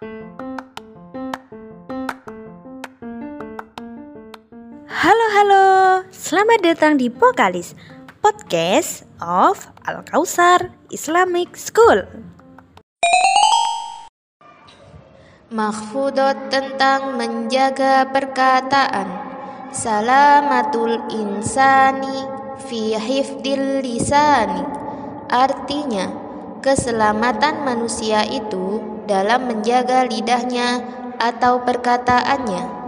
Halo halo, selamat datang di Pokalis Podcast of Al Kausar Islamic School. Mahfudot tentang menjaga perkataan. Salamatul insani fi hifdil lisani. Artinya, keselamatan manusia itu dalam menjaga lidahnya atau perkataannya